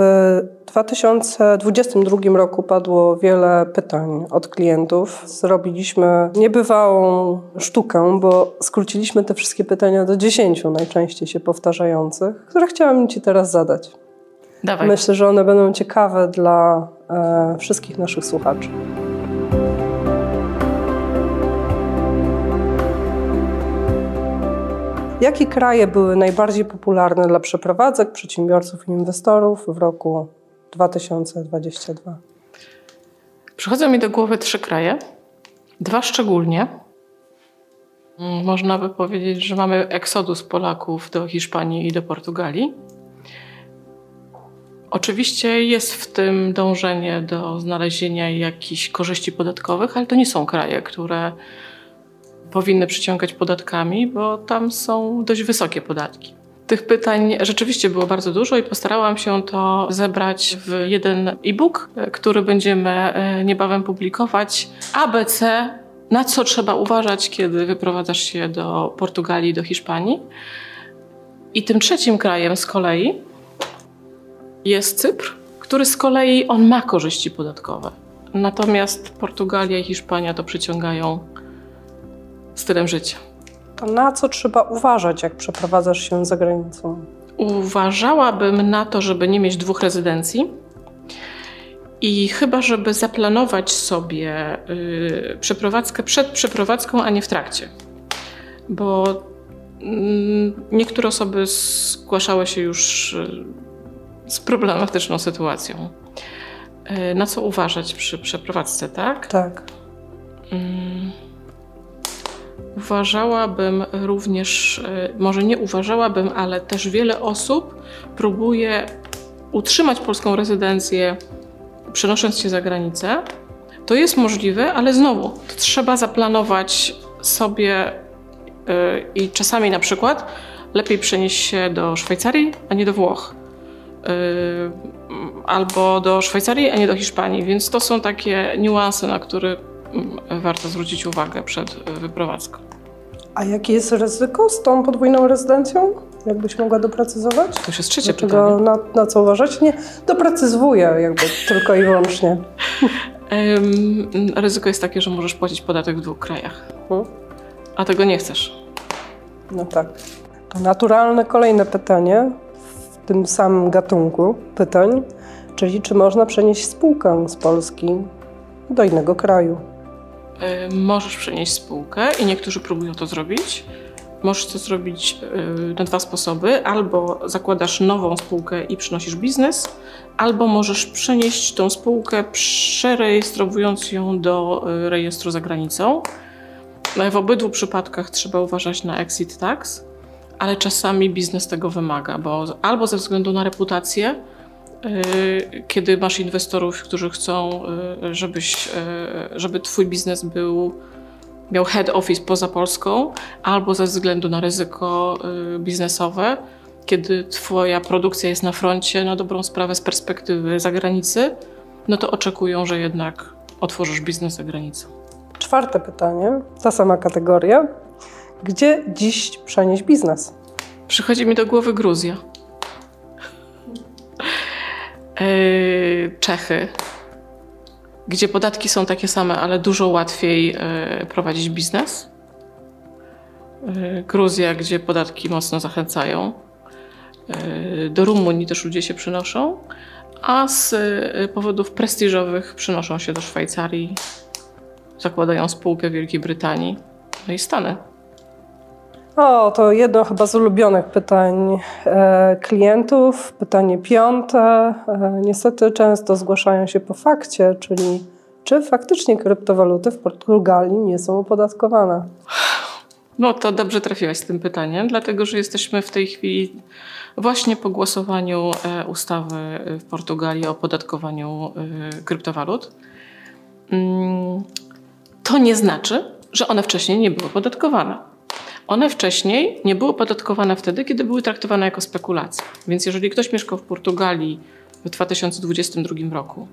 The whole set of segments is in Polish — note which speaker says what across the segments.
Speaker 1: W 2022 roku padło wiele pytań od klientów. Zrobiliśmy niebywałą sztukę, bo skróciliśmy te wszystkie pytania do 10 najczęściej się powtarzających, które chciałam Ci teraz zadać.
Speaker 2: Dawaj.
Speaker 1: Myślę, że one będą ciekawe dla e, wszystkich naszych słuchaczy. Jakie kraje były najbardziej popularne dla przeprowadzek, przedsiębiorców i inwestorów w roku 2022?
Speaker 2: Przychodzą mi do głowy trzy kraje. Dwa szczególnie. Mm, Można by powiedzieć, że mamy eksodus Polaków do Hiszpanii i do Portugalii. Oczywiście jest w tym dążenie do znalezienia jakichś korzyści podatkowych, ale to nie są kraje, które powinny przyciągać podatkami, bo tam są dość wysokie podatki. Tych pytań rzeczywiście było bardzo dużo i postarałam się to zebrać w jeden e-book, który będziemy e, niebawem publikować. ABC, na co trzeba uważać, kiedy wyprowadzasz się do Portugalii, do Hiszpanii. I tym trzecim krajem z kolei jest Cypr, który z kolei on ma korzyści podatkowe. Natomiast Portugalia i Hiszpania to przyciągają stylem życia.
Speaker 1: To na co trzeba uważać, jak przeprowadzasz się za granicą?
Speaker 2: Uważałabym na to, żeby nie mieć dwóch rezydencji. I chyba, żeby zaplanować sobie yy, przeprowadzkę przed przeprowadzką, a nie w trakcie. Bo yy, niektóre osoby zgłaszały się już yy, z problematyczną sytuacją. Yy, na co uważać przy przeprowadzce, tak?
Speaker 1: Tak.
Speaker 2: Uważałabym również, y, może nie uważałabym, ale też wiele osób próbuje utrzymać polską rezydencję, przenosząc się za granicę. To jest możliwe, ale znowu trzeba zaplanować sobie y, i czasami na przykład lepiej przenieść się do Szwajcarii, a nie do Włoch. Y, albo do Szwajcarii, a nie do Hiszpanii. Więc to są takie niuanse, na które warto zwrócić uwagę przed wyprowadzką.
Speaker 1: A jakie jest ryzyko z tą podwójną rezydencją? Jakbyś mogła doprecyzować?
Speaker 2: To już jest trzecie
Speaker 1: Dlaczego,
Speaker 2: pytanie.
Speaker 1: Na, na co uważać? Nie, doprecyzwuję jakby tylko i wyłącznie.
Speaker 2: Ryzyko jest takie, że możesz płacić podatek w dwóch krajach,
Speaker 1: Hmm?
Speaker 2: a tego nie chcesz.
Speaker 1: No tak. To naturalne kolejne pytanie w tym samym gatunku pytań, czyli czy można przenieść spółkę z Polski do innego kraju?
Speaker 2: Y, Możesz przenieść spółkę i niektórzy próbują to zrobić. Możesz to zrobić y, na dwa sposoby. Albo zakładasz nową spółkę i przynosisz biznes, albo możesz przenieść tą spółkę, przerejestrowując ją do y, rejestru za granicą. W obydwu przypadkach trzeba uważać na exit tax, ale czasami biznes tego wymaga, bo albo ze względu na reputację, kiedy masz inwestorów, którzy chcą, y, żebyś, y, żeby twój biznes był, miał head office poza Polską, albo ze względu na ryzyko y, biznesowe, kiedy twoja produkcja jest na froncie, na dobrą sprawę z perspektywy zagranicy, no to oczekują, że jednak otworzysz biznes za granicą.
Speaker 1: Czwarte pytanie, ta sama kategoria. Gdzie dziś przenieść biznes?
Speaker 2: Przychodzi mi do głowy Gruzja. Yy, Czechy, gdzie podatki są takie same, ale dużo łatwiej yy, prowadzić biznes. Yy, Gruzja, gdzie podatki mocno zachęcają. Do Rumunii też ludzie się przynoszą, a z powodów prestiżowych przynoszą się do Szwajcarii, zakładają spółkę Wielkiej Brytanii, no i Stany.
Speaker 1: O, to jedno chyba z ulubionych pytań e, klientów. Pytanie piąte. E, niestety często zgłaszają się po fakcie, czyli czy faktycznie kryptowaluty w Portugalii nie są opodatkowane?
Speaker 2: No to dobrze trafiłaś z tym pytaniem, dlatego że jesteśmy w tej chwili właśnie po głosowaniu e, ustawy w Portugalii o opodatkowaniu kryptowalut. Mm, To nie znaczy, że one wcześniej nie były opodatkowane. One wcześniej nie były opodatkowane wtedy, kiedy były traktowane jako spekulacje. Więc jeżeli ktoś mieszkał w Portugalii w 2022 roku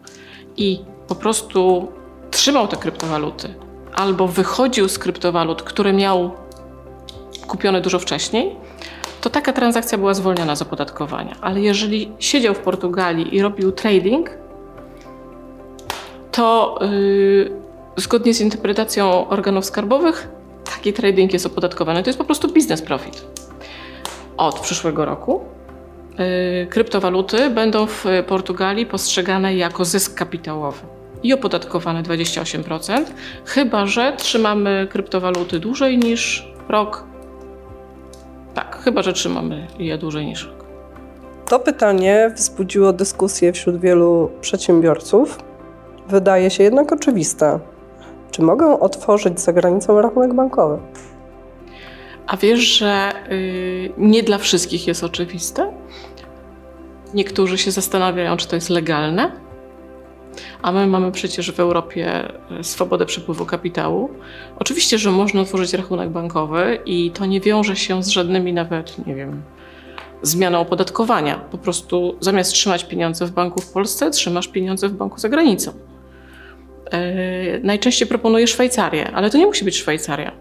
Speaker 2: i po prostu trzymał te kryptowaluty albo wychodził z kryptowalut, które miał kupione dużo wcześniej, to taka transakcja była zwolniona z opodatkowania. Ale jeżeli siedział w Portugalii i robił trading, to yy, zgodnie z interpretacją organów skarbowych taki trading jest opodatkowany. To jest po prostu biznes profit. Od przyszłego roku yy, kryptowaluty będą w Portugalii postrzegane jako zysk kapitałowy i opodatkowane 28%, chyba że trzymamy kryptowaluty dłużej niż rok. Tak, chyba że trzymamy je dłużej niż rok.
Speaker 1: To pytanie wzbudziło dyskusję wśród wielu przedsiębiorców. Wydaje się jednak oczywiste. Czy mogę otworzyć za granicą rachunek bankowy?
Speaker 2: A wiesz, że yy, nie dla wszystkich jest oczywiste? Niektórzy się zastanawiają, czy to jest legalne, a my mamy przecież w Europie e, swobodę przepływu kapitału. Oczywiście, że można otworzyć rachunek bankowy i to nie wiąże się z żadnymi nawet, nie wiem, zmianą opodatkowania. Po prostu zamiast trzymać pieniądze w banku w Polsce, trzymasz pieniądze w banku za granicą. Yy, najczęściej proponuję Szwajcarię, ale to nie musi być Szwajcaria.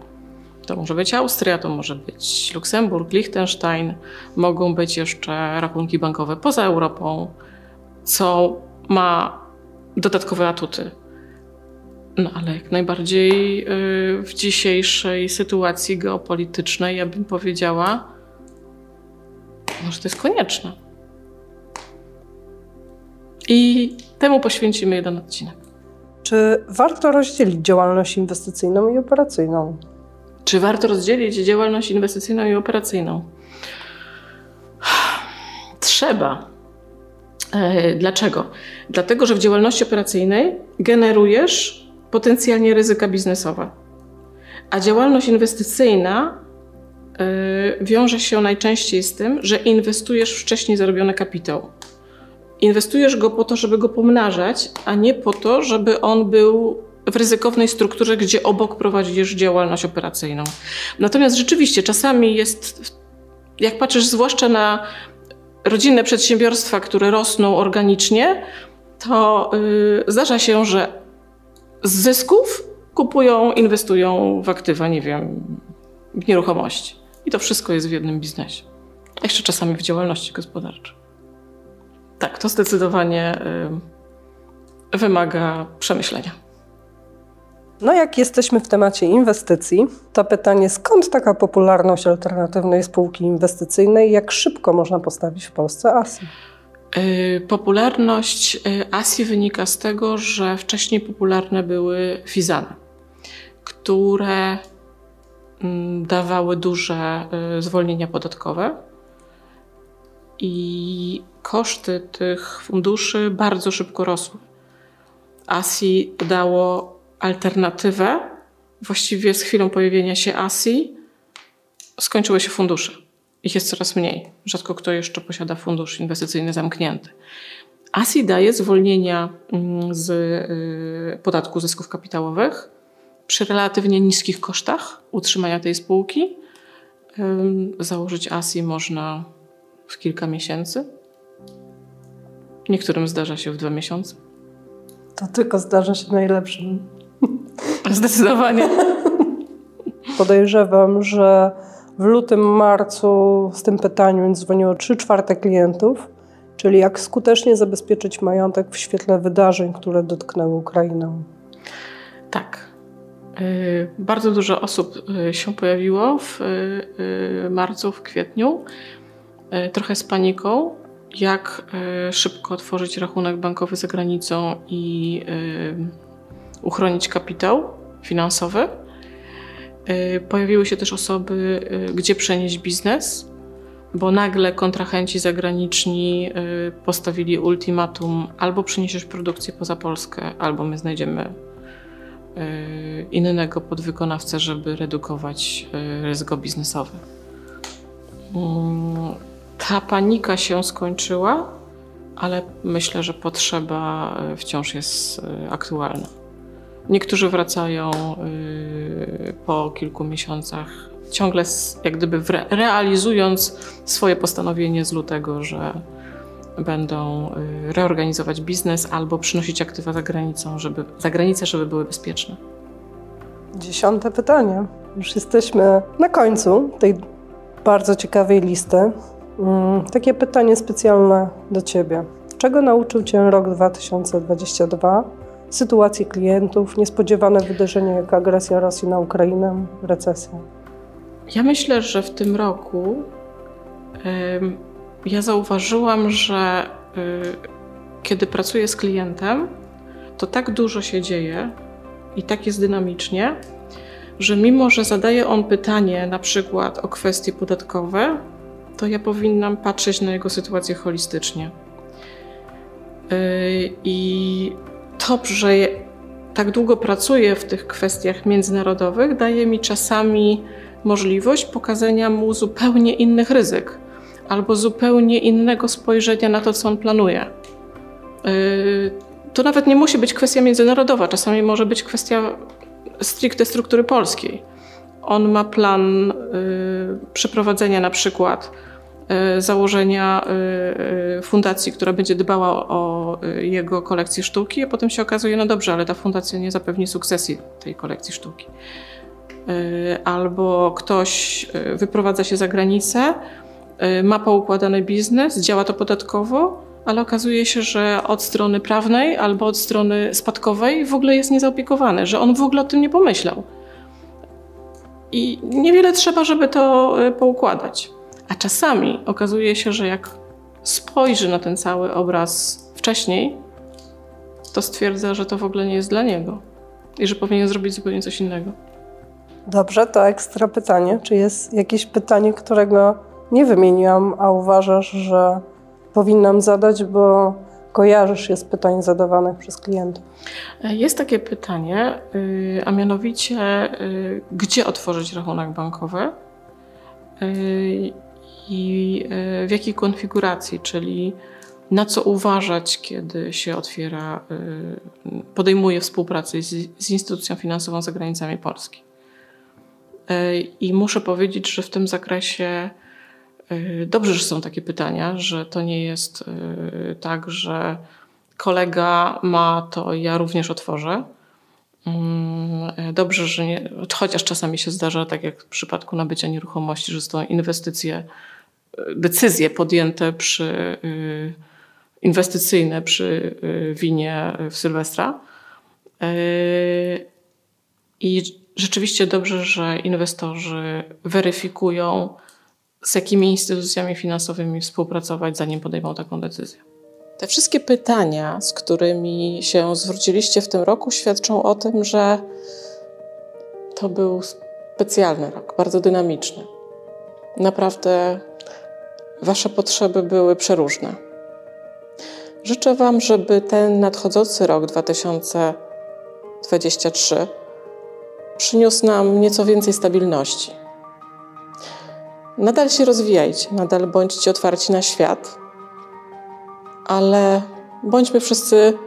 Speaker 2: To może być Austria, to może być Luksemburg, Liechtenstein, mogą być jeszcze rachunki bankowe poza Europą, co ma dodatkowe atuty. No ale jak najbardziej yy, w dzisiejszej sytuacji geopolitycznej, ja bym powiedziała, może to jest konieczne. I temu poświęcimy jeden odcinek.
Speaker 1: Czy warto rozdzielić działalność inwestycyjną i operacyjną?
Speaker 2: Czy warto rozdzielić działalność inwestycyjną i operacyjną? Trzeba. E, dlaczego? Dlatego, że w działalności operacyjnej generujesz potencjalnie ryzyka biznesowe, a działalność inwestycyjna e, wiąże się najczęściej z tym, że inwestujesz wcześniej zarobiony kapitał. Inwestujesz go po to, żeby go pomnażać, a nie po to, żeby on był w ryzykownej strukturze, gdzie obok prowadzisz działalność operacyjną. Natomiast rzeczywiście czasami jest, jak patrzysz zwłaszcza na rodzinne przedsiębiorstwa, które rosną organicznie, to yy, zdarza się, że z zysków kupują, inwestują w aktywa, nie wiem, w nieruchomości. I to wszystko jest w jednym biznesie. Jeszcze czasami w działalności gospodarczej. Tak, to zdecydowanie yy, wymaga przemyślenia.
Speaker 1: No, jak jesteśmy w temacie inwestycji, to pytanie, skąd taka popularność alternatywnej spółki inwestycyjnej? Jak szybko można postawić w Polsce ASI?
Speaker 2: Yy, popularność yy, ASI wynika z tego, że wcześniej popularne były Fizany, które mm, dawały duże zwolnienia podatkowe i koszty tych funduszy bardzo szybko rosły. ASI dało alternatywę, właściwie z chwilą pojawienia się ASI, skończyły się fundusze. Ich jest coraz mniej. Rzadko kto jeszcze posiada fundusz inwestycyjny zamknięty. ASI daje zwolnienia mm, z y, podatku zysków kapitałowych przy relatywnie niskich kosztach utrzymania tej spółki. Założyć ASI można w kilka miesięcy. Niektórym zdarza się w dwa miesiące.
Speaker 1: To tylko zdarza się najlepszym.
Speaker 2: Zdecydowanie.
Speaker 1: Podejrzewam, że w lutym, marcu z tym pytaniem dzwoniło 3 czwarte klientów, czyli jak skutecznie zabezpieczyć majątek w świetle wydarzeń, które dotknęły Ukrainę.
Speaker 2: Tak. Y, bardzo dużo osób y, się pojawiło w y, marcu, w kwietniu. Trochę z paniką, jak szybko otworzyć rachunek bankowy za granicą i uchronić kapitał finansowy. Pojawiły się też osoby, gdzie przenieść biznes, bo nagle kontrahenci zagraniczni postawili ultimatum: albo przeniesiesz produkcję poza Polskę, albo my znajdziemy innego podwykonawcę, żeby redukować ryzyko biznesowe. Ta panika się skończyła, ale myślę, że potrzeba wciąż jest aktualna. Niektórzy wracają y, po kilku miesiącach, ciągle jak gdyby realizując swoje postanowienie z lutego, że będą reorganizować biznes albo przynosić aktywa za granicą, żeby, za granicę, żeby były bezpieczne.
Speaker 1: Dziesiąte pytanie. Już jesteśmy na końcu tej bardzo ciekawej listy. Mm, Takie pytanie specjalne do Ciebie. Czego nauczył Cię rok 2022? Sytuacji klientów, niespodziewane wydarzenia jak agresja Rosji na Ukrainę, recesja.
Speaker 2: Ja myślę, że w tym roku ym, ja zauważyłam, że y, kiedy pracuję z klientem, to tak dużo się dzieje i tak jest dynamicznie, że mimo, że zadaje on pytanie na przykład o kwestie podatkowe, to ja powinnam patrzeć na jego sytuację holistycznie. Y, I to, że tak długo pracuję w tych kwestiach międzynarodowych, daje mi czasami możliwość pokazania mu zupełnie innych ryzyk albo zupełnie innego spojrzenia na to, co on planuje. Y, To nawet nie musi być kwestia międzynarodowa, czasami może być kwestia stricte struktury polskiej. On ma plan y, przeprowadzenia na przykład y, założenia y, fundacji, która będzie dbała o jego kolekcję sztuki, a potem się okazuje, no dobrze, ale ta fundacja nie zapewni sukcesji tej kolekcji sztuki. Albo ktoś wyprowadza się za granicę, ma poukładany biznes, działa to podatkowo, ale okazuje się, że od strony prawnej albo od strony spadkowej w ogóle jest niezaopiekowany, że on w ogóle o tym nie pomyślał. I niewiele trzeba, żeby to y, poukładać. A czasami okazuje się, że jak spojrzy na ten cały obraz wcześniej, to stwierdza, że to w ogóle nie jest dla niego i że powinien zrobić zupełnie coś innego.
Speaker 1: Dobrze, to ekstra pytanie. Czy jest jakieś pytanie, którego nie wymieniłam, a uważasz, że powinnam zadać, bo kojarzysz je z pytań zadawanych przez klientów?
Speaker 2: Jest takie pytanie, y, a mianowicie, y, gdzie otworzyć rachunek bankowy y, i w jakiej konfiguracji, czyli na co uważać, kiedy się otwiera, podejmuje współpracę z, z instytucją finansową za granicami Polski. I muszę powiedzieć, że w tym zakresie dobrze, że są takie pytania, że to nie jest tak, że kolega ma, to ja również otworzę. Mm, Dobrze, że nie, chociaż czasami się zdarza, tak jak w przypadku nabycia nieruchomości, że są inwestycje, decyzje podjęte przy y, inwestycyjne przy y, winie w Sylwestra. Y, I rzeczywiście dobrze, że inwestorzy weryfikują, z jakimi instytucjami finansowymi współpracować, zanim podejmą taką decyzję. Te wszystkie pytania, z którymi się zwróciliście w tym roku, świadczą o tym, że to był specjalny rok, bardzo dynamiczny. Naprawdę Wasze potrzeby były przeróżne. Życzę Wam, żeby ten nadchodzący rok 2023 przyniósł nam nieco więcej stabilności. Nadal się rozwijajcie, nadal bądźcie otwarci na świat ale bądźmy wszyscy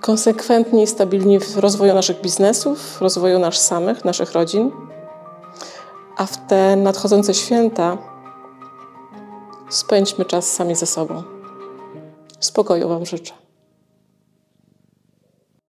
Speaker 2: konsekwentni i stabilni w rozwoju naszych biznesów, w rozwoju nas samych, naszych rodzin. A w te nadchodzące święta spędźmy czas sami ze sobą. Spokoju Wam życzę.